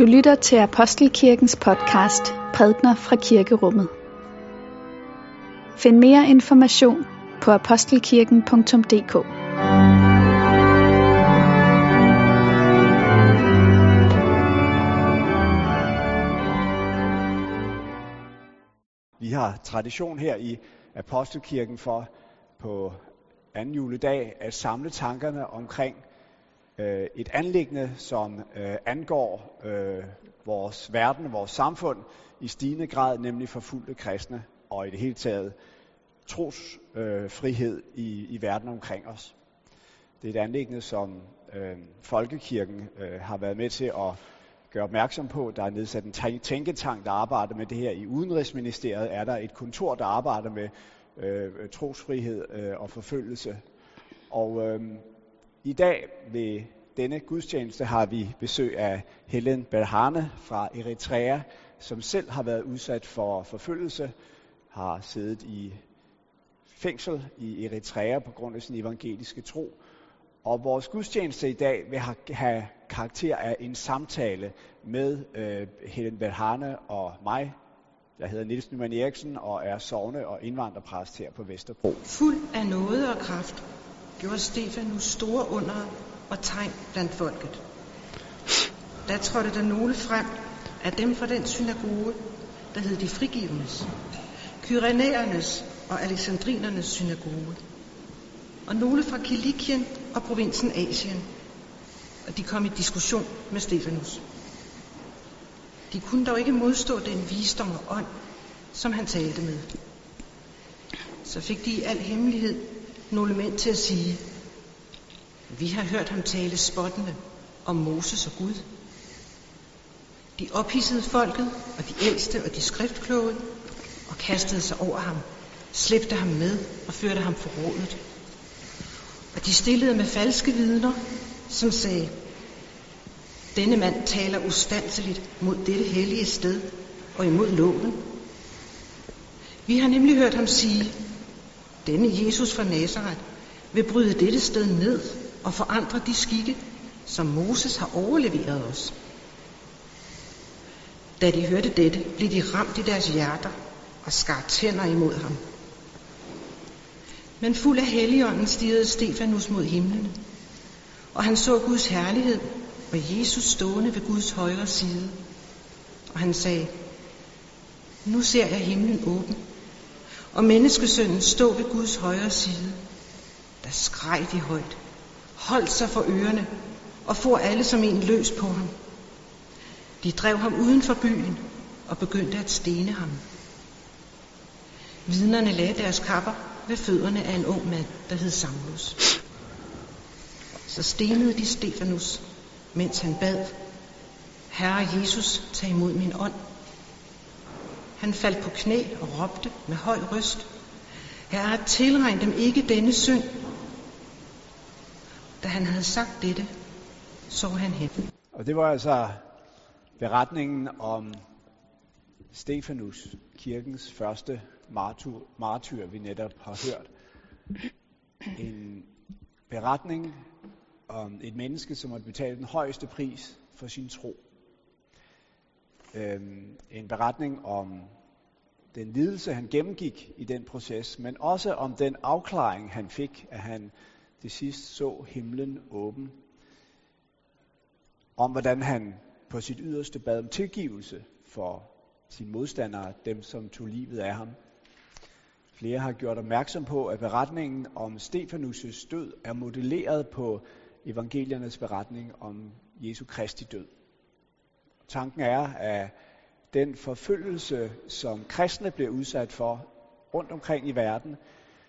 Du lytter til Apostelkirkens podcast Prædner fra Kirkerummet. Find mere information på apostelkirken.dk Vi har tradition her i Apostelkirken for på anden juledag at samle tankerne omkring øh, et anlæggende, som øh, angår øh, vores verden, vores samfund i stigende grad, nemlig forfulgte kristne og i det hele taget trosfrihed øh, i, i verden omkring os. Det er et anlæggende, som øh, Folkekirken øh, har været med til at gøre opmærksom på. Der er nedsat en tænketank, der arbejder med det her. I Udenrigsministeriet er der et kontor, der arbejder med øh, trosfrihed øh, og forfølgelse. Og øh, i dag ved denne gudstjeneste har vi besøg af Helen Berhane fra Eritrea, som selv har været udsat for forfølgelse, har siddet i fængsel i Eritrea på grund af sin evangeliske tro. Og vores gudstjeneste i dag vil have karakter af en samtale med øh, Helen Berhane og mig. Jeg hedder Niels Nyman Eriksen og er sovne og indvandrerpræst her på Vesterbro. Fuld af noget og kraft gjorde Stefanus store under og tegn blandt folket. Der trådte der nogle frem af dem fra den synagoge, der hed de frigivendes, kyrenæernes og alexandrinernes synagoge, og nogle fra Kilikien og provinsen Asien, og de kom i diskussion med Stefanus. De kunne dog ikke modstå den visdom og ånd, som han talte med. Så fik de i al hemmelighed nogle mænd til at sige, vi har hørt ham tale spottende om Moses og Gud. De ophidsede folket, og de ældste og de skriftkloge, og kastede sig over ham, slæbte ham med og førte ham for rådet. Og de stillede med falske vidner, som sagde, denne mand taler ustanseligt mod dette hellige sted og imod loven. Vi har nemlig hørt ham sige, denne Jesus fra Nazareth vil bryde dette sted ned og forandre de skikke, som Moses har overleveret os. Da de hørte dette, blev de ramt i deres hjerter og skar tænder imod ham. Men fuld af helligånden stirrede Stefanus mod himlen, og han så Guds herlighed og Jesus stående ved Guds højre side. Og han sagde, nu ser jeg himlen åben, og menneskesønnen stå ved Guds højre side. Der skreg de højt holdt sig for ørerne og for alle som en løs på ham. De drev ham uden for byen og begyndte at stene ham. Vidnerne lagde deres kapper ved fødderne af en ung mand, der hed Saulus. Så stenede de Stefanus, mens han bad, Herre Jesus, tag imod min ånd. Han faldt på knæ og råbte med høj røst, Herre, tilregn dem ikke denne synd, da han havde sagt dette, så han hen. Og det var altså beretningen om Stefanus, kirkens første martyr, martyr vi netop har hørt. En beretning om et menneske, som har betalt den højeste pris for sin tro øh, en beretning om den lidelse, han gennemgik i den proces, men også om den afklaring, han fik, at han det sidst så himlen åben. Om hvordan han på sit yderste bad om tilgivelse for sine modstandere, dem som tog livet af ham. Flere har gjort opmærksom på, at beretningen om Stefanus' død er modelleret på evangeliernes beretning om Jesu Kristi død. Tanken er, at den forfølgelse, som kristne bliver udsat for rundt omkring i verden,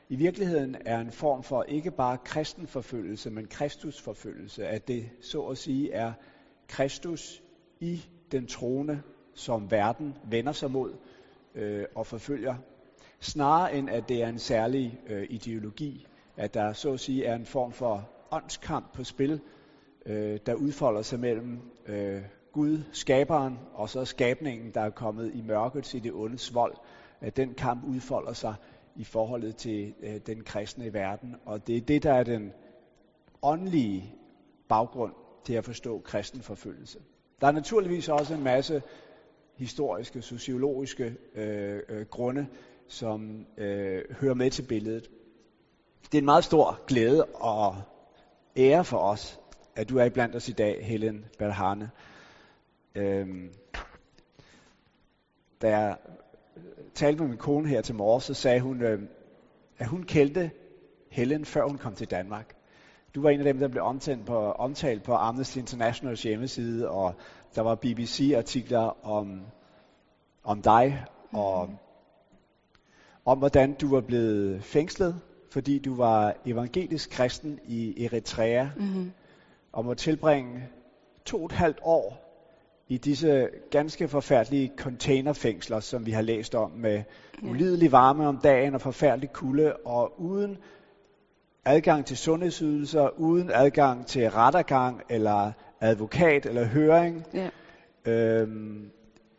i virkeligheden er en form for ikke bare kristen forfølgelse, men Kristus forfølgelse. at det så at sige er Kristus i den trone, som verden vender sig mod øh, og forfølger, snarere end at det er en særlig øh, ideologi, at der så at sige er en form for åndskamp på spil, øh, der udfolder sig mellem øh, Gud, skaberen, og så skabningen, der er kommet i mørket til det ondes vold, at den kamp udfolder sig i forholdet til øh, den kristne i verden. Og det er det, der er den åndelige baggrund til at forstå kristen forfølgelse. Der er naturligvis også en masse historiske, sociologiske øh, øh, grunde, som øh, hører med til billedet. Det er en meget stor glæde og ære for os, at du er iblandt os i dag, Helen Berhane. Øhm, da jeg talte med min kone her til morgen, så sagde hun, øh, at hun kendte Helen, før hun kom til Danmark. Du var en af dem, der blev omtalt på, omtalt på Amnesty Internationals hjemmeside, og der var BBC-artikler om, om dig, og om hvordan du var blevet fængslet, fordi du var evangelisk kristen i Eritrea, mm-hmm. og må tilbringe to og et halvt år i disse ganske forfærdelige containerfængsler, som vi har læst om, med ulidelig varme om dagen og forfærdelig kulde, og uden adgang til sundhedsydelser, uden adgang til rettergang eller advokat eller høring, ja. øhm,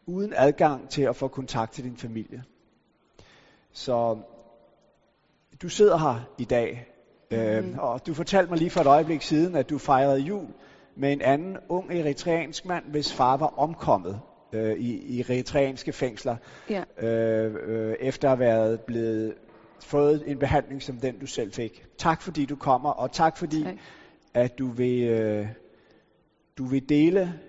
uden adgang til at få kontakt til din familie. Så du sidder her i dag, mm. øhm, og du fortalte mig lige for et øjeblik siden, at du fejrede jul med en anden ung eritreansk mand, hvis far var omkommet øh, i, i eritreanske fængsler, ja. øh, øh, efter at have været blevet fået en behandling som den, du selv fik. Tak fordi du kommer, og tak fordi, tak. at du vil, øh, du vil dele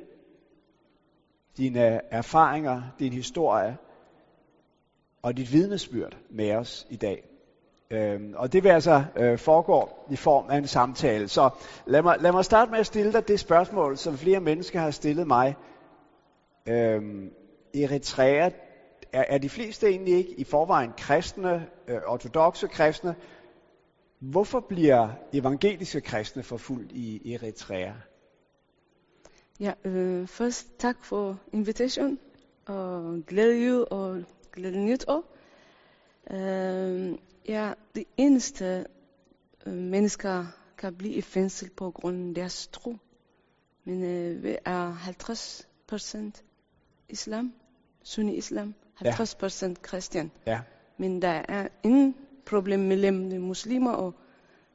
dine erfaringer, din historie og dit vidnesbyrd med os i dag. Øhm, og det vil altså øh, foregå i form af en samtale. Så lad mig, lad mig starte med at stille dig det spørgsmål, som flere mennesker har stillet mig. Øhm, Eritrea, er, er de fleste egentlig ikke i forvejen kristne, øh, ortodoxe kristne? Hvorfor bliver evangeliske kristne forfulgt i Eritrea? Ja, øh, først tak for invitation og glæde jul og glæde nytår. Øh, ja, det eneste øh, mennesker kan blive i fængsel på grund af deres tro. Men øh, vi er 50 procent islam, sunni islam, 50 procent ja. kristen. Ja. Men der er ingen problem mellem de muslimer og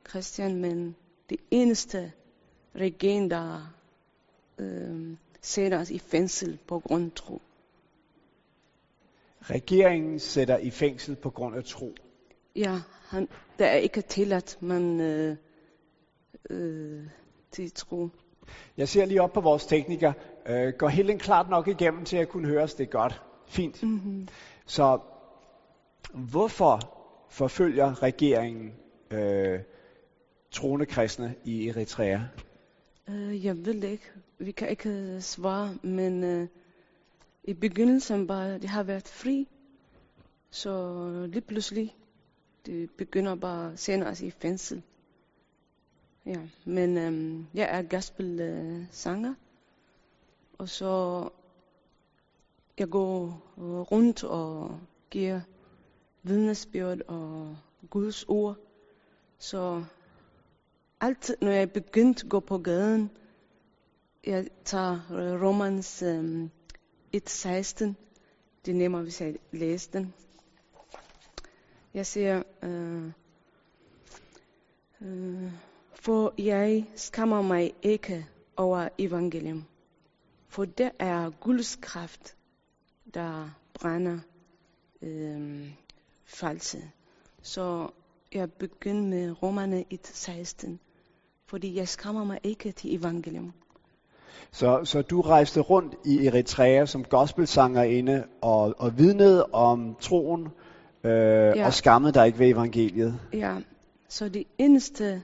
kristen, men det eneste regering, der øh, sætter os i fængsel på grund af tro. Regeringen sætter i fængsel på grund af tro. Ja, han, der er ikke tilladt, man øh, øh, til tro. Jeg ser lige op på vores tekniker. Øh, går Helen klart nok igennem til at kunne høre os? Det godt. Fint. Mm-hmm. Så hvorfor forfølger regeringen øh, troende kristne i Eritrea? Uh, jeg ved ikke. Vi kan ikke svare, men uh, i begyndelsen bare, det har været fri. Så lige pludselig, det øh, begynder bare at os i fængsel. Ja, men øhm, jeg er gospel-sanger. og så jeg går rundt og giver vidnesbyrd og Guds ord. Så altid, når jeg begyndte at gå på gaden, jeg tager øh, Romans øhm, um, 1.16. Det er nemmere, hvis jeg læser den. Jeg siger, øh, øh, for jeg skammer mig ikke over evangelium, for det er Guds kraft, der brænder øh, falset. Så jeg begyndte med Romerne 1.16, fordi jeg skammer mig ikke til evangelium. Så, så du rejste rundt i Eritrea som gospelsangerinde og, og vidnede om troen øh, ja. og skammede dig ikke ved evangeliet. Ja, så det eneste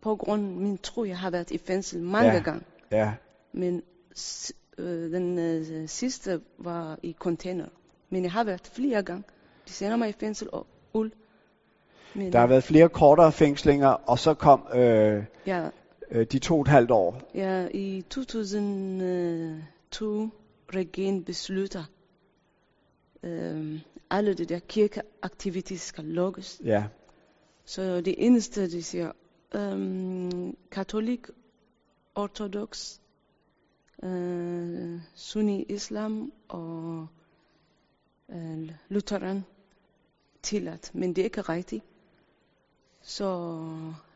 på grund af min tro, jeg har været i fængsel mange ja. gange. Ja. Men øh, den øh, sidste var i container. Men jeg har været flere gange. De sender mig i fængsel og uld. Men, der har været flere kortere fængslinger, og så kom øh, ja, øh, de to og et halvt år. Ja, i 2002 regeringen beslutter, øh, alle de der kirkeaktiviteter skal lukkes. Ja. Så det eneste, de siger, øh, katolik, ortodox, øh, sunni islam og øh, lutheran tilladt, men det er ikke rigtigt. Så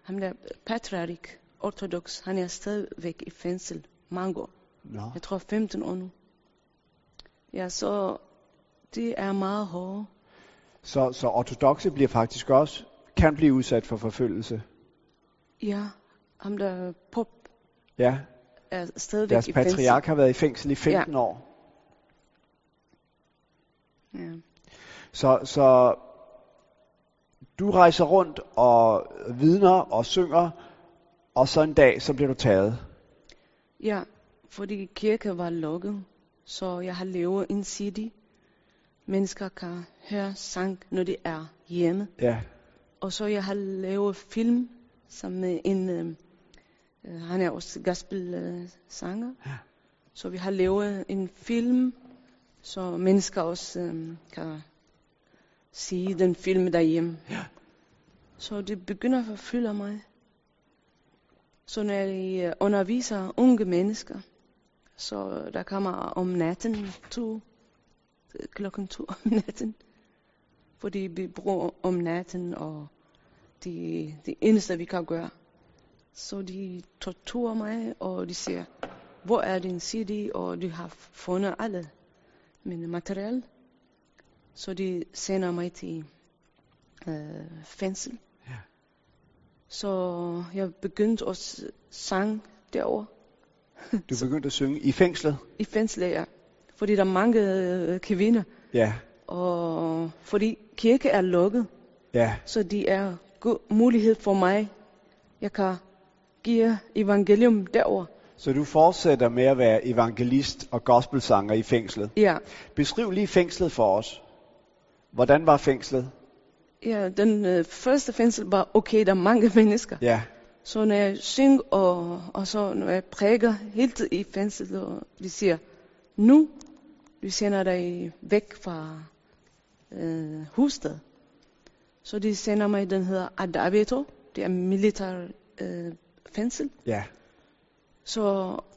ham der patriark, ortodox, han er stadigvæk i fængsel mange år. Nå. Jeg tror 15 år nu. Ja, så det er meget hårdt. Så, så ortodoxe bliver faktisk også, kan blive udsat for forfølgelse. Ja, ham der pop Ja, er stadigvæk deres i fængsel. patriark har været i fængsel i 15 år. Ja. Så, så du rejser rundt og vidner og synger, og så en dag, så bliver du taget. ja, fordi kirke var lukket, så jeg har lavet en CD. Mennesker kan høre sang, når de er hjemme. Ja, Og så jeg har lavet film med en, øh, øh, han er også gospel-sanger. Øh, sanger. Ja. Så vi har lavet en film, så mennesker også øh, kan se den film derhjemme. Ja. Så det begynder at forfylde mig. Så når jeg øh, underviser unge mennesker, så der kommer om natten, to, klokken to om natten, fordi vi bruger om natten, og det, det eneste, vi kan gøre. Så de torturer mig, og de siger, hvor er din CD, og de har fundet alle mine materiale. Så de sender mig til øh, fængsel. Ja. Så jeg begyndte også sang derovre du begyndte at synge i fængslet. i fængslet, ja. Fordi der er mange øh, kvinder, Ja, og fordi kirke er lukket, ja, så det er god mulighed for mig. Jeg kan give evangelium derover. så du fortsætter med at være evangelist og gospelsanger i fængslet. Ja, Beskriv lige fængslet for os. Hvordan var fængslet? ja den øh, første fængsel var okay, der er mange mennesker. Ja, Så når jeg synger, og, og så når jeg prædiker hele tiden i fængslet, og de siger, nu, vi sender dig væk fra øh, huset. Så de sender mig, den hedder Adabeto, det er militær øh, fængsel. ja. Så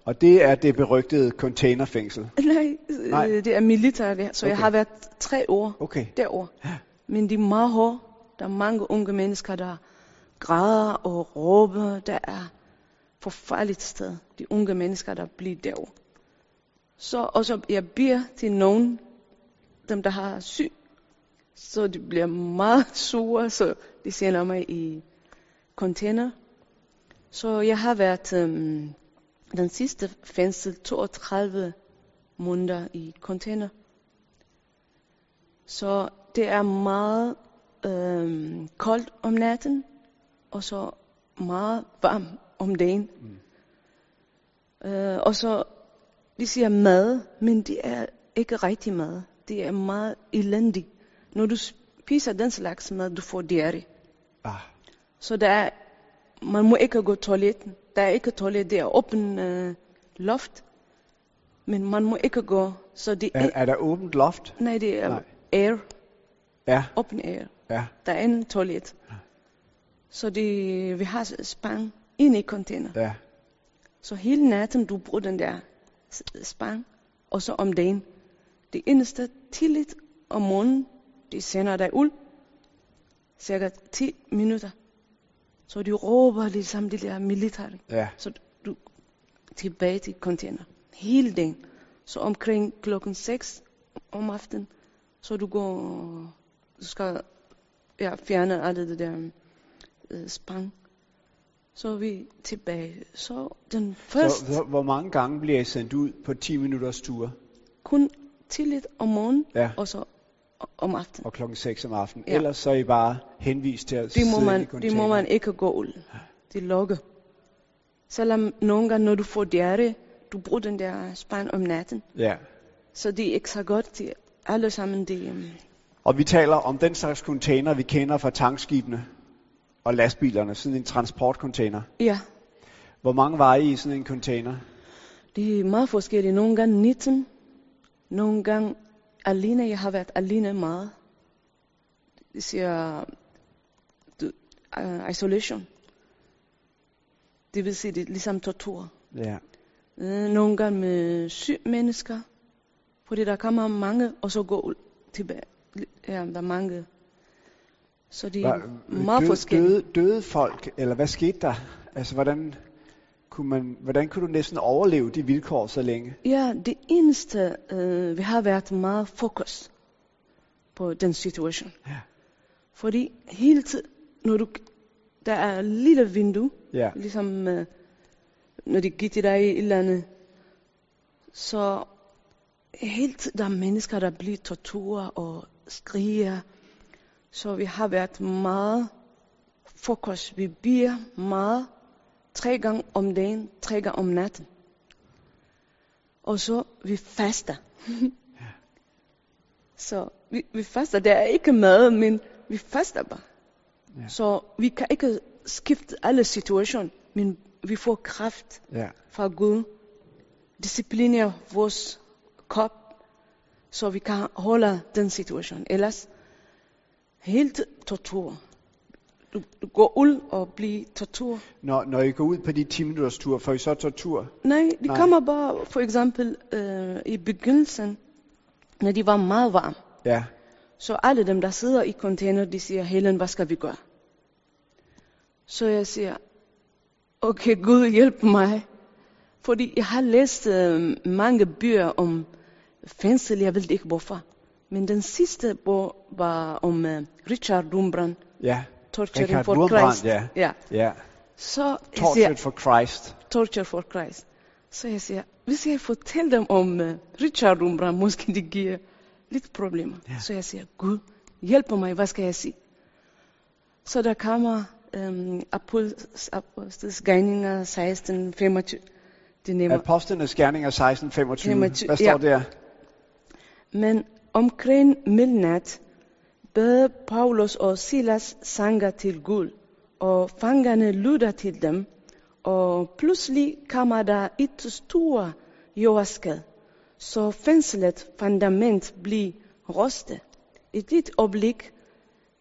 Og det er det berygtede containerfængsel. nej, Nej. nej. det er militær, det. så okay. jeg har været tre år Okay. derovre. Men de er meget hårde. Der er mange unge mennesker, der græder og råber. Der er forfærdeligt sted. De unge mennesker, der bliver derovre. Så også jeg beder til nogen, dem der har syg. Så de bliver meget sure, så de sender mig i container. Så jeg har været øhm, den sidste fængsel 32 måneder i container. Så det er meget øhm, koldt om natten, og så meget varmt om dagen. Mm. Øh, og så, de siger mad, men det er ikke rigtig mad. Det er meget elendigt. Når du spiser den slags mad, du får diarré. Ah, Så der er, man må ikke gå toiletten. Der er ikke toilet, det er åben øh, loft. Men man må ikke gå, så det er, er der åbent loft? Nej, det er Nej. air, Ja, open air. ja. Der er en toilet. Så det, vi har spang inde i container. Ja, Så hele natten, du bruger den der spang, og så om dagen. Det eneste tidligt om morgenen, de sender dig ud, cirka 10 minutter. Så de råber ligesom de der militære. ja. Så du tilbage til container. Hele dagen. Så omkring klokken 6 om aftenen, så du går, du skal ja, fjerne alle det der øh, spang. Så er vi tilbage. Så den første, Så, så hvor mange gange bliver I sendt ud på 10 minutters tur? kun tidligt om morgenen, Ja. og så om aftenen. Og klokken 6 om aftenen. Ja. Ellers så er I bare henvist til at Det må man, i det må man ikke gå ud. Det lukker. Selvom nogle gange, når du får diarré, du bruger den der spand om natten. Ja. Så det er ikke så godt til alle sammen. Det, um, Og vi taler om den slags container, vi kender fra tankskibene og lastbilerne. Sådan en transportcontainer. ja, Hvor mange var I i sådan en container? det er meget forskelligt. Nogle gange 19, nogle gange alene. Jeg har været alene meget. Det siger uh, isolation. Det vil sige, det er ligesom tortur. Ja. Øh, Nogle gange med syge mennesker. Fordi der kommer mange, og så går tilbage. Ja, der er mange. Så det er Var, meget døde, forskelligt. døde, døde folk, eller hvad skete der? Altså, hvordan kunne man, hvordan kunne du næsten overleve de vilkår så længe? Ja, det eneste, øh, vi har været meget fokus på den situation. Ja. Fordi hele tiden, når du, der er et lille vindue, Ja. ligesom øh, når de giver til dig et eller andet, så hele tiden der er mennesker, der bliver torturer og skriger. Så vi har været meget fokus. Vi bliver meget tre gange om dagen, tre gange om natten. Og så vi faster. så vi, vi faster, der er ikke mad, men vi faster bare. Ja. Så vi kan ikke skifte alle situationer, men vi får kraft Ja. fra Gud. Disciplinerer vores krop, så vi kan holde den situation. Ellers helt tortur. Du, du går ud og bliver tortur. Når, når I går ud på de 10 minutters tur, får I så tortur? Nej, de Nej. kommer bare for eksempel øh, i begyndelsen, når de var meget varme. Ja. Så alle dem, der sidder i container, de siger, Helen, hvad skal vi gøre? Så jeg siger, okay, Gud hjælp mig. Fordi jeg har læst øh, mange bøger om fængsel, jeg ved ikke hvorfor. Men den sidste bog var om øh, Richard Rembrandt, Ja. Torturing Richard for Rembrandt, Christ. ja. ja. Ja. Så Tortured siger, for Christ. Torture for Christ. Så jeg siger, hvis jeg fortæller dem om uh, Richard Rembrandt, måske det giver lidt problemer. Ja. Så jeg siger, Gud, hjælp mig, hvad skal jeg sige? Så der kommer um, Apostles Gerninger 16, 25. Det. Apostlenes gerninger 16, 25. 25, Hvad står ja. der? Men omkring midnat bad Paulus og Silas sanger til Gud, og fangerne lytter til dem, og pludselig kommer der et stort jordskred, så fængslet fundament bliver rostet. I dit øjeblik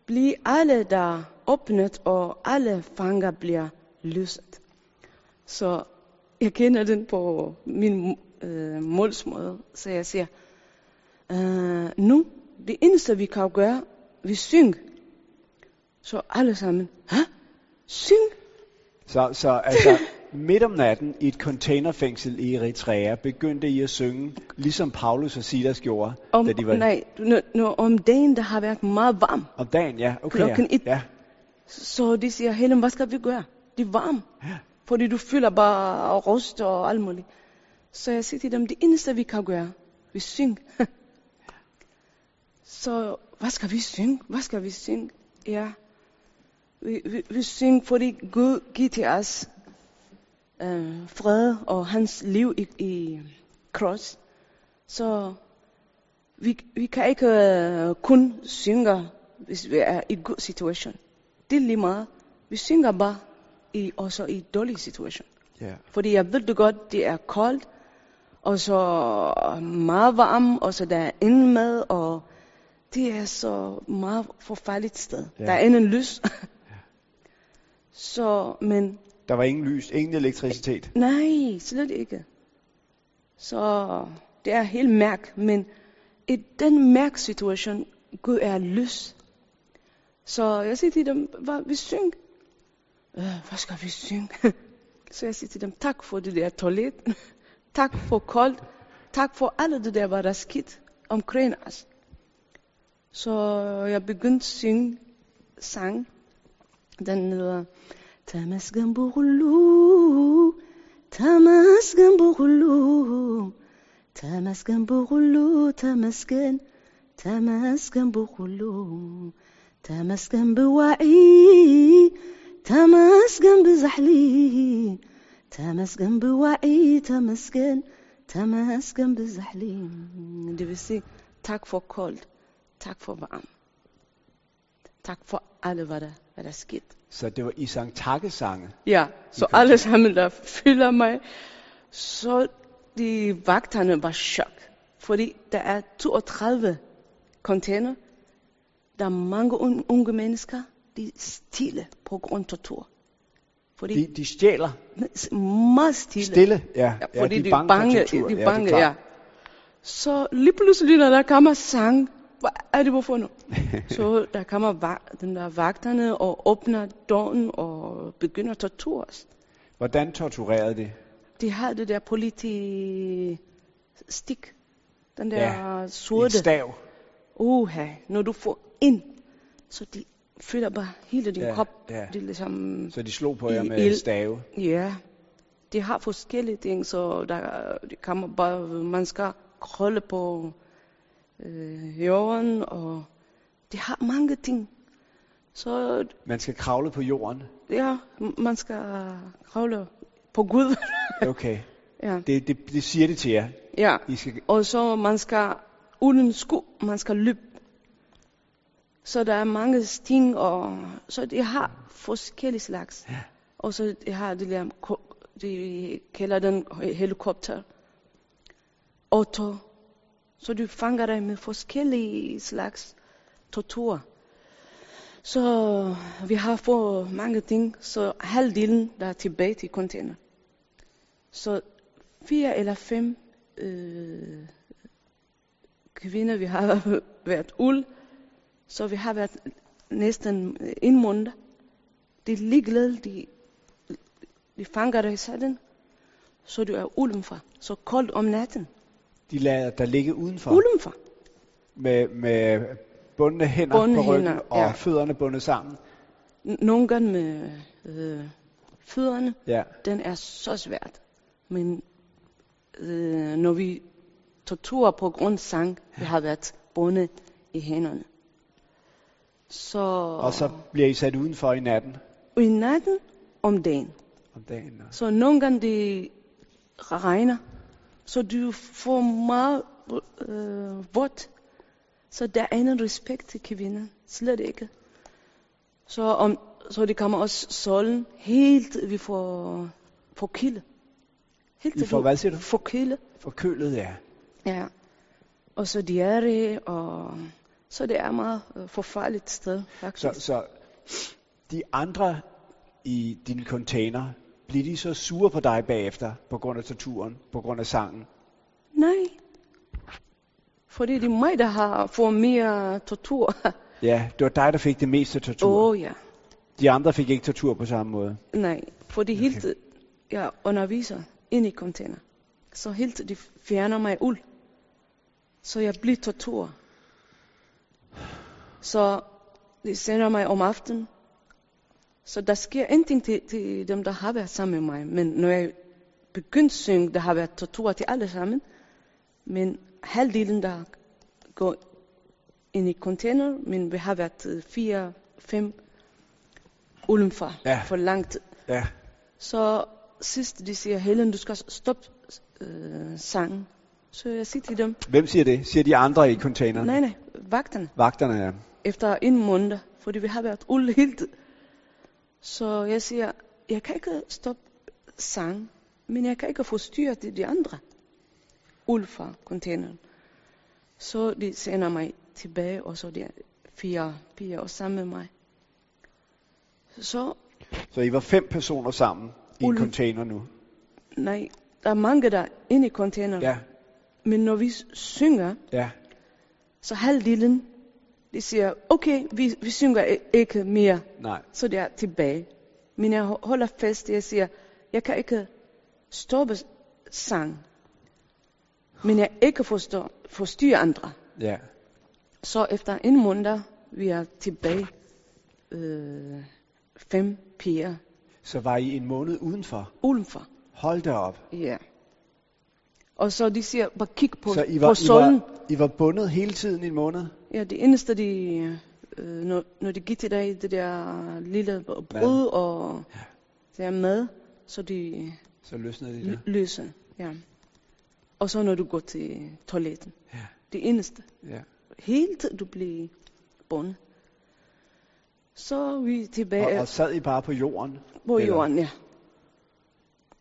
bliver alle der åbnet, og alle fanger bliver løst. Så jeg kender den på min øh, målsmåde, så jeg siger, øh, nu, det eneste vi kan gøre, vi synger. Så alle sammen, hæ? Syng? Så, så altså, midt om natten i et containerfængsel i Eritrea, begyndte I at synge, ligesom Paulus og Silas gjorde, Om, da de var nej, når, når, om dagen, der har været meget varm. om dagen. Ja, okay. Klokken ja. et. ja. Så de siger, Helen, hvad skal vi gøre? Det er varmt. Ja. Fordi du føler bare rust og alt muligt. Så jeg siger til dem, det eneste vi kan gøre, vi synger. så hvad skal vi synge? Hvad skal vi synge? Ja, vi, vi, vi synger, fordi Gud giver til os øh, fred og hans liv i, i cross. Så vi, vi kan ikke øh, kun synge, hvis vi er i god situation. Det er lige meget. Vi synger bare i, også i dårlig situation. ja. Fordi jeg ved det godt, det er koldt, og så meget varmt, og så der er ingen mad, og det er så meget forfærdeligt sted. Ja. Der er ingen lys. så, men Der var ingen lys, ingen elektricitet. nej, slet ikke. Så det er helt mærk, men i den mærk situation, Gud er lys. Så jeg siger til dem, hvad vi synger? Øh, hvad skal vi synge? Så jeg siger til dem, tak for det der toilet. tak for koldt. Tak for alt det der, hvad der er skidt omkring os. Så jeg begyndte at synge sang. Den hedder Tamasgan Burulu, Tamasgan Burulu, Tamasgan Burulu, Tamasgan, Tamasgan Burulu, Tamasgan Buwa'i, Tamasgan Bizahli, Tamasgan Buwa'i, Tamasgan, Tamasgan Bizahli. Det vil sige, tak for koldt, tak for varm. Tak for alle, hvad der, hvad der er sket. Så det var I sang takkesange. Ja, så alle sammen, der følger mig. Så de vagterne var chok. Fordi der er 32 container. Der er mange un- unge mennesker, de er stille på grund af tortur. Fordi De, de stjæler de, meget stille. stille. Ja, Ja, fordi de de er er bange, bange, de ja, er det bange, klart. ja. Så lige pludselig, når der kommer sang, hvad er det hvorfor nu? så der kommer vag, den der vagterne og åbner døren og begynder at torture os. Hvordan torturerede de? De har det der politistik. Den der Ja, ja, En sorte. stav. Uha, når du får ind, så de fylder bare hele din Ja, krop. ja. Er ligesom, Så de slog på jer med ild. stave. ja, de har forskellige ting, så der, de kommer bare, man skal krølle på øh, jorden, og de har mange ting. Så Man skal kravle på jorden. ja, man skal kravle på Gud. Okay. ja. Det, det, det siger det til jer. ja, I skal, og så man skal uden sko, man skal løbe. Så der er mange ting, og så de har forskellige slags. Ja. Og så de har det der, de kalder den helikopter. Auto. Så du fanger dig med forskellige slags tortur. Så vi har fået mange ting, så halvdelen der er tilbage til container. Så fire eller fem øh, kvinder, vi har været uld, så vi har været næsten en måned. De er ligeglade, de, de fanger dig sådan, så du er udenfor. Så koldt om natten de lader der ligge udenfor. Udenfor. Med, med bundne hænder Bundne på ryggen hænder, og ja. fødderne bundet sammen. Nogle gange med øh, fødderne, Ja. den er så svært. Men øh, når vi torturer på grund sang, vi har været bundet i hænderne. Så, Og så bliver I sat udenfor i natten i natten om dagen. om dagen. og- Så nogle gange det regner, så du får meget øh, vådt. Så der er ingen respekt til kvinder. Slet ikke. Så, om, så det kommer også solen helt, vi får, får kilde. Helt I får hvad, siger du? Får kilde, Forkølet, ja. ja. Og så diarré, og så det er meget øh, forfærdeligt sted, faktisk. Så, så de andre i din container, bliver de så sure på dig bagefter, på grund af torturen, på grund af sangen? Nej. Fordi det er mig, der har fået mere tortur. Ja, det var dig, der fik det meste tortur. Åh oh, ja. De andre fik ikke tortur på samme måde. Nej, for det Okay. helt, jeg underviser ind i container. Så helt, de fjerner mig uld. Så jeg bliver tortur. Så de sender mig om aftenen. Så der sker ingenting til, til dem, der har været sammen med mig. Men når jeg begyndte at synge, der har været tortur til alle sammen. Men halvdelen, der går ind i container, men vi har været øh, fire, fem udenfor Ja. for lang tid. Ja, Så sidst de siger, Helen, du skal stoppe øh, sangen. Så jeg siger til dem, Hvem siger det? Siger de andre i containeren? nej, nej, vagterne. Vagterne, ja. Efter en måned, fordi vi har været uld helt. Så jeg siger, jeg kan ikke stoppe sang, men jeg kan ikke forstyrre de, de andre uld fra containeren. Så de sender mig tilbage, og så de fire piger også sammen med mig. Så Så I var fem personer sammen i en Ulf. container nu? nej, der er mange der er inde i containeren. Ja, Men når vi synger, ja. så halvdelen, de siger, okay, vi, vi synger i- ikke mere, Nej. så det er tilbage. Men jeg ho- holder fast, jeg siger, jeg kan ikke stoppe sang, men jeg ikke forstår, forstyrre andre. Ja. Så efter en måned, vi er tilbage, øh, fem piger Så var I en måned udenfor? udenfor. Hold da op. Ja. Og så de siger, bare kig på, Så I på var, I, solen. var, I var bundet hele tiden i en måned? Ja, det eneste, de, øh, når, når de giver til dig det der lille brød og det er mad, så de Så løsnede de det? løser. Ja. Og så når du går til toiletten. Ja. Det eneste. ja. Helt du bliver bundet. Så er vi tilbage Og, og sad I bare på jorden? på eller- jorden, ja.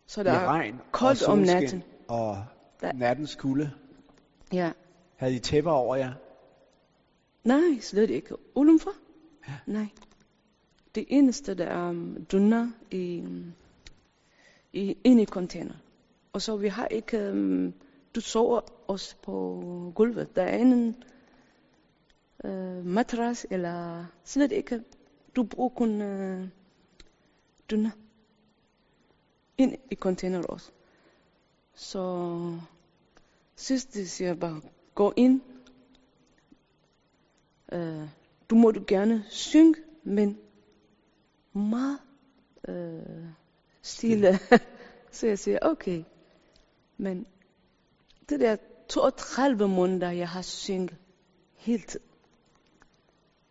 Så der er regn koldt om natten. Og Der- nattens kulde. Ja. Havde I tæpper over jer? Nej, slet ikke. Udenfor? Nej. Det eneste, der er um, dunner i, um, i, inde i container. Og så vi har ikke, um, du sover også på gulvet. Der er ingen uh, matras eller slet ikke. Du bruger kun uh, dunner. ind i container også. Så sidst de siger bare, gå ind. Øh, du må du gerne synge, men meget øh, stille. så jeg siger, okay. Men det der 32 måneder, jeg har synget helt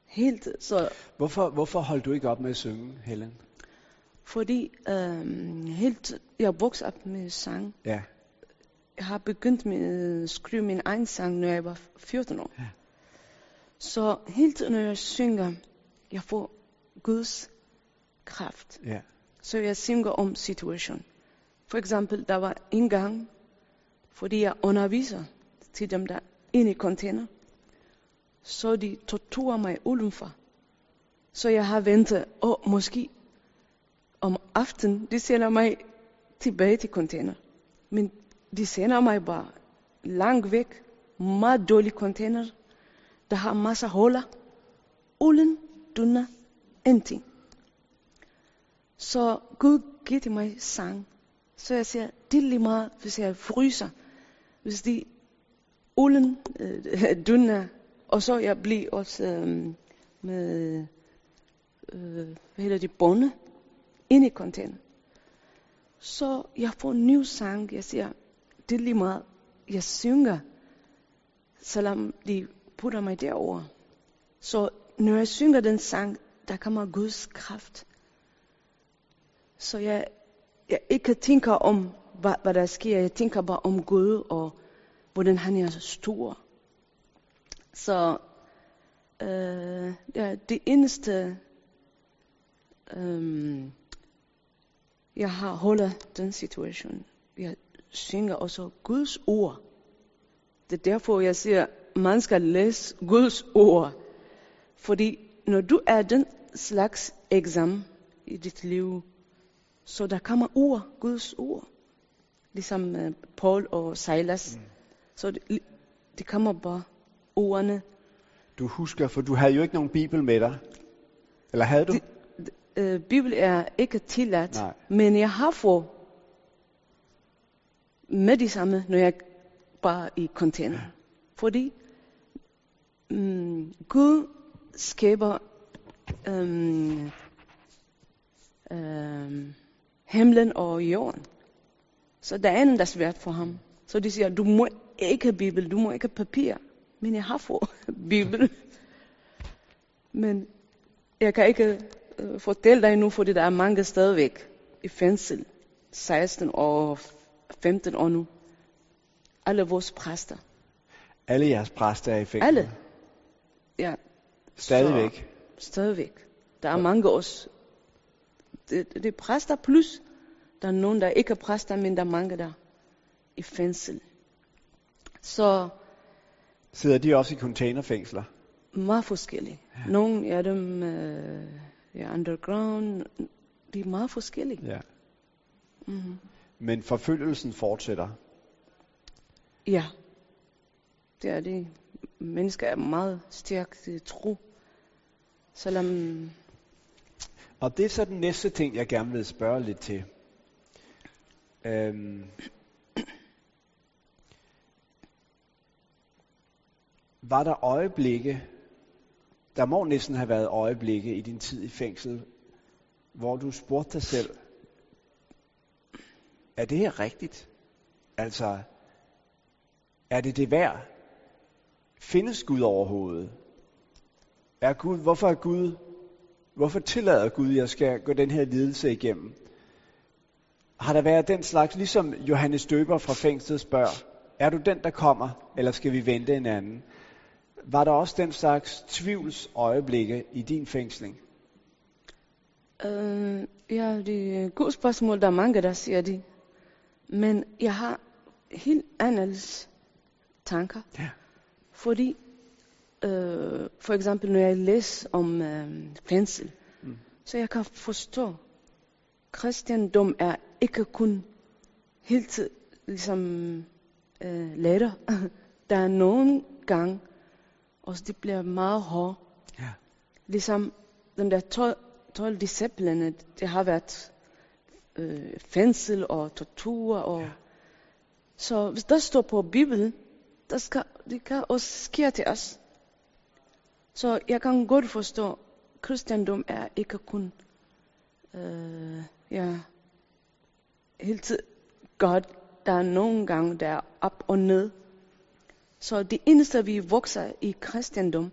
Helt, så Hvorfor, hvorfor holdt du ikke op med at synge, Helen? fordi øhm, helt, jeg voksede op med sang. Ja. Jeg har begyndt med at skrive min egen sang, når jeg var 14 år. Ja. Så helt når jeg synger, jeg får Guds kraft. Ja. Så jeg synger om situation. For eksempel, der var en gang, fordi jeg underviser til dem, der er inde i container, så de torturer mig udenfor. Så jeg har ventet, og måske om aftenen, de sender mig tilbage til container. Men de sender mig bare langt væk, meget dårlige container, der har masser huller, uden dunner, ingenting. Så Gud giver mig sang. Så jeg siger, det er lige meget, hvis jeg fryser. Hvis de uden øh, dunner, og så jeg bliver også øh, med, øh, hvad hedder det, bonde, ind i container. Så jeg får en ny sang, jeg siger, det er lige meget, jeg synger, selvom de putter mig derover. Så når jeg synger den sang, der kommer Guds kraft. Så jeg, jeg ikke tænker om, hvad, hvad der sker. Jeg tænker bare om Gud, og hvordan han er så stor. Så øh, ja, det eneste, øh, jeg har holdt den situation. Jeg synger også Guds ord. Det er derfor, jeg siger, man skal læse Guds ord. Fordi når du er den slags eksamen i dit liv, så der kommer ord, Guds ord. Ligesom uh, Paul og Silas. Mm. Så det, det kommer bare ordene. Du husker, for du havde jo ikke nogen bibel med dig. Eller havde du? Det, uh, Bibel er ikke tilladt, Nej. men jeg har fået med det samme, når jeg bare i container. Fordi um, Gud skaber um, um, himlen og jorden. Så der er andet, der er svært for ham. Så de siger, du må ikke have bibel, du må ikke have papir. Men jeg har fået bibel. Men jeg kan ikke uh, fortælle dig nu, fordi der er mange stadigvæk i fængsel. 16 og 15 år nu. Alle vores præster. Alle jeres præster er i fængsel. Alle. Ja, Stadigvæk. Så, stadigvæk. Der er mange også. Det, det er præster plus, der er nogen, der ikke er præster, men der er mange, der er i fængsel. Så Sidder de også i containerfængsler? meget forskellige. Ja. Nogle af dem øh, er underground. De er meget forskellige. Ja. Mm-hmm. Men forfølgelsen fortsætter. Ja. Det er det. Mennesker er meget stærkt i tro. Selvom Og det er så den næste ting, jeg gerne vil spørge lidt til. Øhm, var der øjeblikke, der må næsten have været øjeblikke i din tid i fængsel, hvor du spurgte dig selv, er det her rigtigt? Altså, er det det værd? Findes Gud overhovedet? Er Gud, hvorfor er Gud, hvorfor tillader Gud, at jeg skal gå den her lidelse igennem? Har der været den slags, ligesom Johannes Døber fra fængslet spørger, er du den, der kommer, eller skal vi vente en anden? Var der også den slags tvivls øjeblikke i din fængsling? øh, ja, det er et godt spørgsmål. Der er mange, der siger det. Men jeg har helt anderledes tanker. Ja. Fordi, øh, for eksempel når jeg læser om øh, fængsel, Mm. så jeg kan forstå, kristendom er ikke kun helt ligesom øh, lettere. Der er nogle gange, også det bliver meget hårdt. Ja. Ligesom den der 12, 12 disciplene, det har været øh, fængsel og tortur. Og, ja. Så hvis der står på Bibelen, der skal, det kan også ske til os. Så jeg kan godt forstå, at kristendom er ikke kun øh, ja, hele tiden godt. Der er nogle gange, der er op og ned. Så det eneste, vi vokser i kristendom,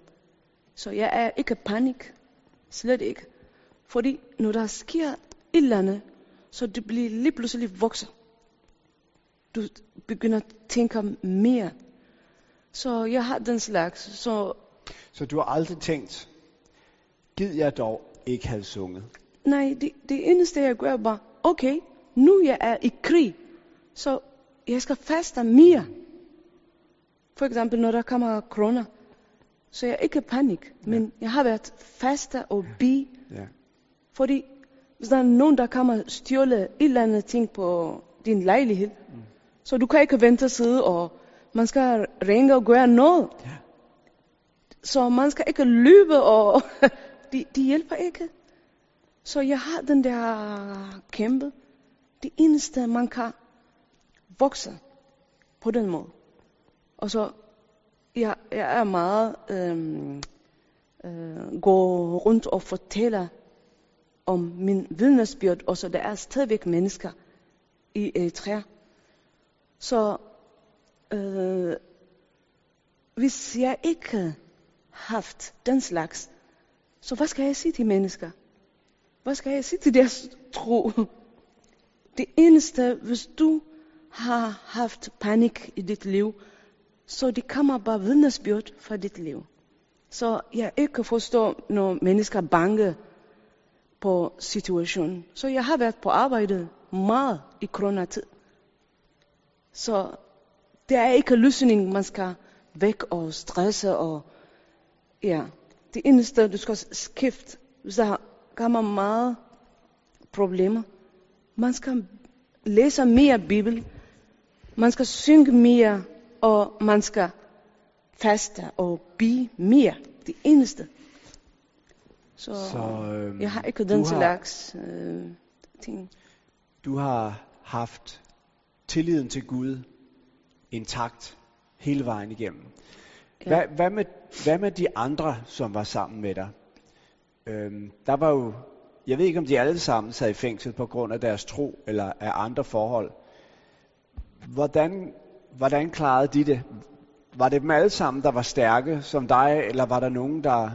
så jeg er ikke panik. Slet ikke. Fordi når der sker et eller andet, så det bliver lige pludselig vokser. Du begynder at tænke mere. Så jeg har den slags. Så, Så du har aldrig tænkt, gid jeg dog ikke havde sunget? nej, det, det eneste jeg gør bare, okay, nu jeg er i krig, så jeg skal faste mere. For eksempel, når der kommer corona, så jeg er ikke panik, men jeg har været faste og bi, Ja. fordi hvis der er nogen, der kommer og stjåle et eller andet ting på din lejlighed, mm. så du kan ikke vente og sidde, og man skal ringe og gøre noget. Ja. Så man skal ikke løbe, og de, de hjælper ikke. Så jeg har den der kæmpe. Det eneste, man kan vokse på den måde. Og så, jeg, jeg er meget øhm, øh, gå rundt og fortæller om min vidnesbyrd, og så der er stadigvæk mennesker i Eritrea. Så øh, hvis jeg ikke haft den slags, så hvad skal jeg sige til mennesker? Hvad skal jeg sige til deres tro? Det eneste, hvis du har haft panik i dit liv, så det kommer bare vidnesbyrd fra dit liv. Så jeg ikke forstår, når mennesker er bange på situationen. Så jeg har været på arbejde meget i coronatid. Så det er ikke løsning, man skal væk og stresse og ja. Det eneste, du skal skifte, hvis der kommer meget problemer. Man skal læse mere Bibel. Man skal synge mere, og man skal faste og blive mere. Det eneste. Så, Så, øhm, jeg har ikke den slags øh, ting. Du har haft tilliden til Gud intakt hele vejen igennem. Ja. Hvad, hvad, med, hvad med de andre, som var sammen med dig? Øhm, der var jo, jeg ved ikke om de alle sammen sad i fængsel på grund af deres tro eller af andre forhold. Hvordan, hvordan klarede de det? Var det dem alle sammen, der var stærke som dig, eller var der nogen, der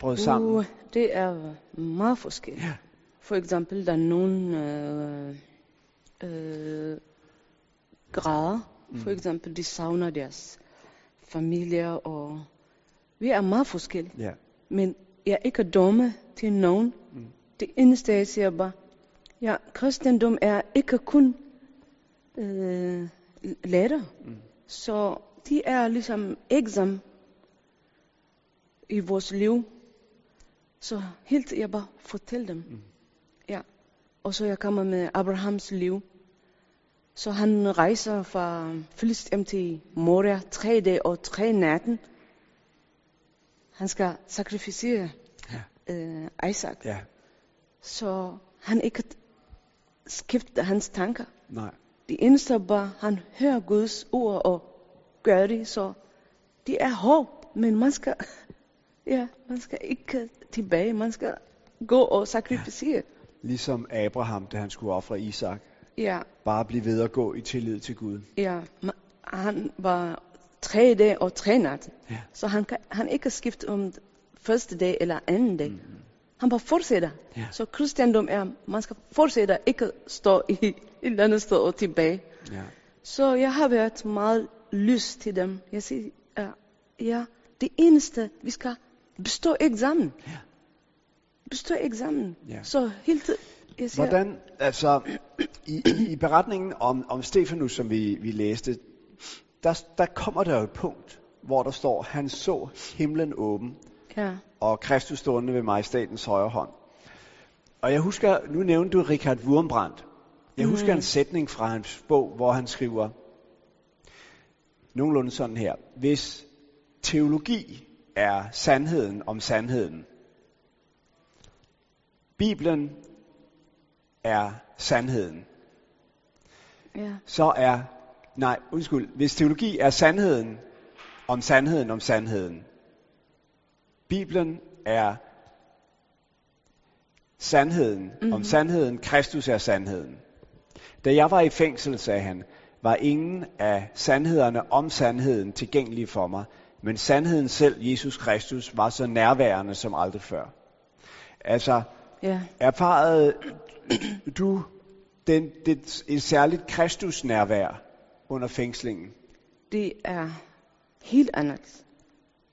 brød sammen? Uh, det er meget forskelligt. Ja. For eksempel, der er nogen øh, øh, grader. For eksempel, de savner deres familier, og vi er meget forskellige. Ja. Men jeg er ikke dumme til nogen. Mm. Det eneste, jeg siger bare, ja, kristendom er ikke kun øh, lærer. Mm. Så de er ligesom eksam i vores liv. Så helt jeg bare fortæller dem. Mm. Ja. Og så jeg kommer med Abrahams liv. Så han rejser fra Filistem til Moria tre dage og tre natten. Han skal sacrificere Ja. øh, Isaac. Ja, Så han ikke skifter hans tanker. nej. Det eneste bare, han hører Guds ord og gør det, så det er hård, men man skal, ja, man skal ikke tilbage, man skal gå og sacrificere. Ligesom Abraham, da han skulle ofre Isak. Ja, Bare blive ved at gå i tillid til Gud. ja, han var tre dage og tre nat, Ja. så han kan han ikke skifte om første dag eller anden dag. Mm. Han bare fortsætter. Ja. Så kristendom er, man skal fortsætte, ikke stå i et eller andet sted og tilbage. Ja. Så jeg har været meget lyst til dem. Jeg siger, ja, ja det eneste, vi skal bestå eksamen. Ja. Bestå eksamen. Ja. Så helt tiden, jeg siger, Hvordan, altså, i, i, i beretningen om, om Stefanus, som vi, vi læste, der, der kommer der jo et punkt, hvor der står, han så himlen åben, ja, og Kristus stående ved majestatens højre hånd. Og jeg husker, nu nævnte du Richard Wurmbrandt. Jeg Mm. husker en sætning fra hans bog, hvor han skriver, nogenlunde sådan her, hvis teologi er sandheden om sandheden, Bibelen er sandheden, Ja. så er, nej, undskyld, hvis teologi er sandheden om sandheden om sandheden, Bibelen er sandheden mm-hmm. om sandheden, Kristus er sandheden. Da jeg var i fængsel, sagde han, var ingen af sandhederne om sandheden tilgængelige for mig, men sandheden selv, Jesus Kristus, var så nærværende som aldrig før. Altså, Ja. erfarede du den, det, et særligt Kristus-nærvær under fængslingen? Det er helt andet.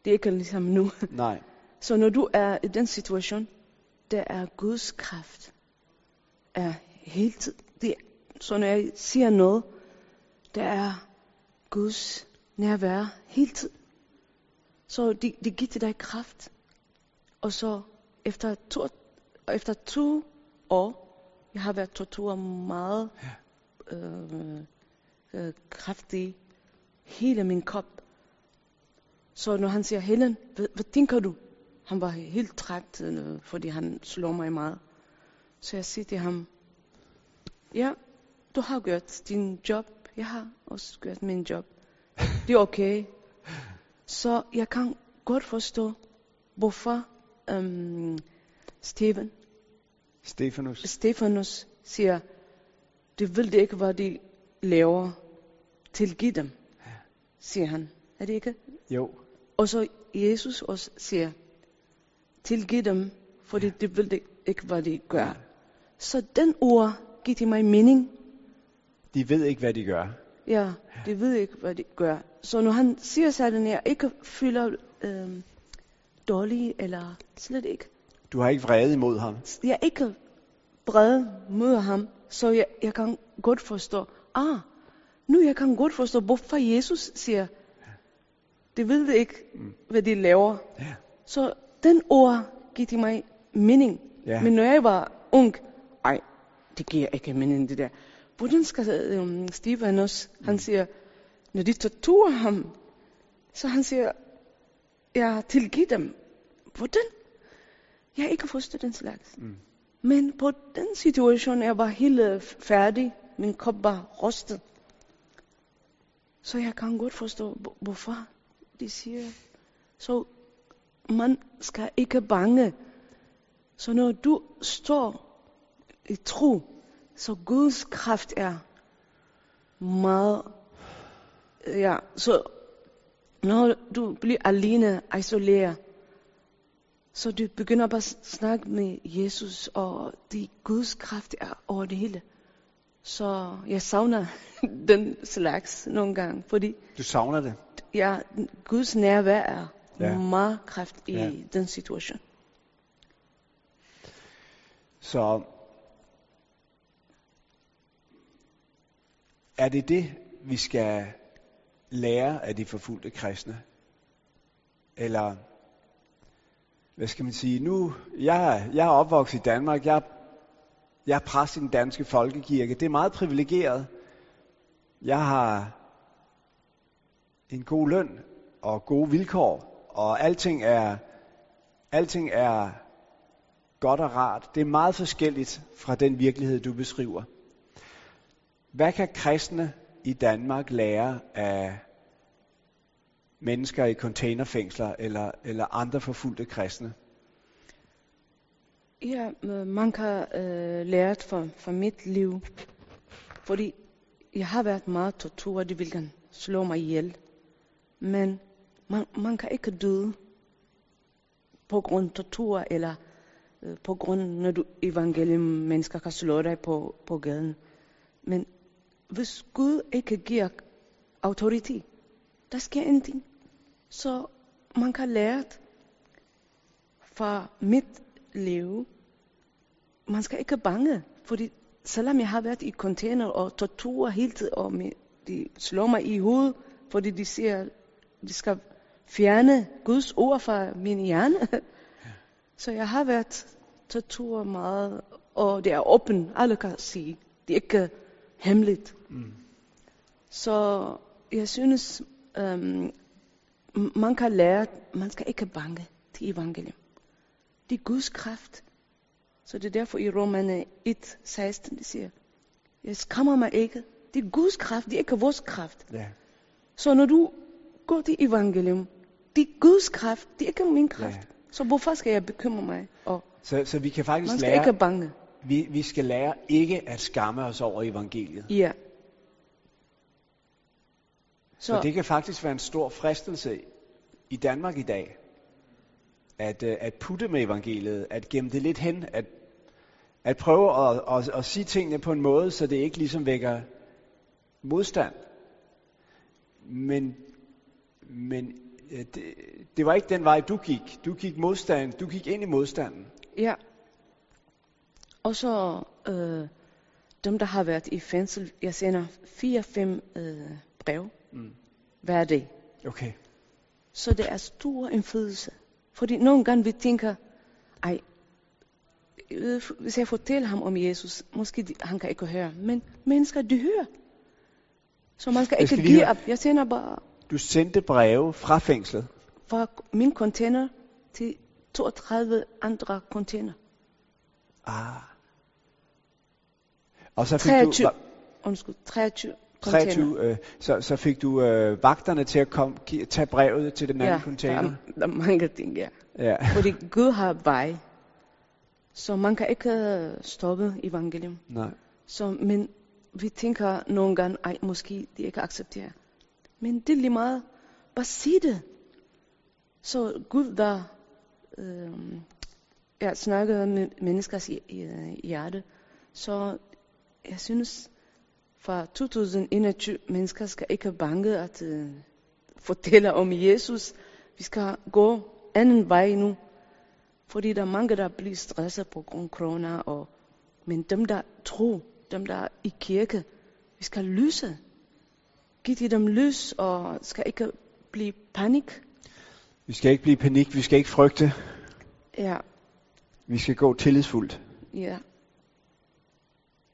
Det er ikke ligesom nu. Nej. Så når du er i den situation, der er Guds kraft, er helt. Det, så når jeg siger noget, der er Guds nærvær hele tid. Så det, det giver til dig kraft. Og så efter to, efter to år, jeg har været tortur meget øh, øh, kraftig, hele min krop. Så når han siger, Helen, hvad, hvad tænker du? Han var helt træt, øh, fordi han slår mig meget. Så jeg siger til ham, ja, du har gjort din job. Jeg har også gjort min job. Det er okay. Så jeg kan godt forstå, hvorfor øhm, Steven, Stefanus? Stefanus siger, det vil det ikke, hvad de laver. Tilgiv dem, siger han. Er det ikke? Jo. Og så Jesus også siger, tilgiv dem, fordi det vil det ikke, hvad de gør. Så den ord giver til mig mening. De ved ikke, hvad de gør. Ja, de ved ikke, hvad de gør. Så når han siger sådan, jeg ikke føler øh, dårlig, eller slet ikke. Du har ikke vrede imod ham. Jeg er ikke bred mod ham, så jeg, jeg kan godt forstå, ah, nu jeg kan godt forstå, hvorfor Jesus siger, det ved ikke, hvad de laver. Ja. Så den ord giver til mig mening. Ja. Men når jeg var ung, ej, det giver ikke mening det der. Hvordan skal um, Steven også, han siger, når de torturer ham, så han siger, jeg tilgiver dem. Hvordan? Jeg ikke forstået den slags. Mm. Men på den situation, jeg var helt øh, færdig, min krop var rustet. Så jeg kan godt forstå, hvor- hvorfor de siger. Så man skal ikke bange. Så når du står i tro, så Guds kraft er meget, ja, så når du bliver alene, isoleret, så du begynder bare at snakke med Jesus, og de Guds kraft er over det hele. Så jeg savner den slags nogle gange, fordi Du savner det. ja, Guds nærvær er Ja. meget kraft i ja. den situation. Så er det det, vi skal lære af de forfulgte kristne? Eller, hvad skal man sige, nu, jeg, jeg er opvokset i Danmark, jeg, jeg er præst i den danske folkekirke, det er meget privilegeret. Jeg har en god løn og gode vilkår, og alting er, alting er godt og rart. Det er meget forskelligt fra den virkelighed, du beskriver. Hvad kan kristne i Danmark lære af mennesker i containerfængsler eller, eller andre forfulgte kristne? Ja, man kan øh, lære fra, fra mit liv, fordi jeg har været meget tortur, de vil gerne slå mig ihjel. Men man, man kan ikke døde på grund af tortur, eller øh, på grund når du evangelium, mennesker kan slå dig på, på gaden. Men hvis Gud ikke giver autoritet, der sker ingenting. Så man kan lære fra mit liv, man skal ikke bange, fordi selvom jeg har været i container og tortur hele tiden, og med, de slår mig i hovedet, fordi de siger, de skal fjerne Guds ord fra min hjerne. Så jeg har været tortur meget, og det er åbent, alle kan sige. Det er ikke hemmeligt. Mm. Så jeg synes, øhm, man kan lære, man skal ikke bange til evangelium. Det er Guds kraft. Så det er derfor i Romerne 1, 16, det siger, jeg skammer mig ikke. Det er Guds kraft, det er ikke vores kraft. Ja. Så når du går til evangelium, det er Guds kraft, det er ikke min kraft. Ja. Så hvorfor skal jeg bekymre mig? Og Så, så vi kan faktisk man skal lære, ikke bange. vi, vi skal lære ikke at skamme os over evangeliet. Ja. Så Så det kan faktisk være en stor fristelse i Danmark i dag, at, øh, at putte med evangeliet, at gemme det lidt hen, at, at prøve at, at, at sige tingene på en måde, så det ikke ligesom vækker modstand. Men, men øh, det, det var ikke den vej, du gik. Du gik modstand, du gik ind i modstanden. Ja. Og så øh, dem, der har været i fængsel, jeg sender fire-fem øh, brev Mm. hver dag. Okay. Så det er stor indflydelse. Fordi nogle gange vi tænker, ej, øh, hvis jeg fortæller ham om Jesus, måske han kan ikke høre. Men mennesker, de hører. Så man skal ikke skal give op. Jeg sender bare Du sendte breve fra fængslet. fra min container til 32 andre container. Ah. Og så fik 23, du... undskyld, 23 container. 23, øh, så, så fik du øh, vagterne til at komme, gi- tage brevet til den anden ja, container. Der, er, der er mange ting, ja. Ja. Fordi Gud har vej. Så man kan ikke øh, stoppe evangelium. Nej. Så, men vi tænker nogle gange, ej, måske de ikke accepterer. Men det er lige meget. Bare sig det. Så Gud, der øh, jeg snakker med menneskers i- i- hjerte, så jeg synes, fra 2021, mennesker skal ikke bange at øh, fortælle om Jesus. Vi skal gå anden vej nu. Fordi der er mange, der bliver stresset på grund af corona. Og, men dem, der tror, dem, der er i kirke, vi skal lyse. Giv de dem lys, og skal ikke blive panik. Vi skal ikke blive panik, vi skal ikke frygte. Ja, Vi skal gå tillidsfuldt. ja.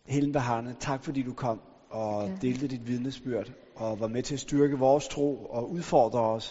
Helen Beharne, tak fordi du kom og delte dit vidnesbyrd og var med til at styrke vores tro og udfordre os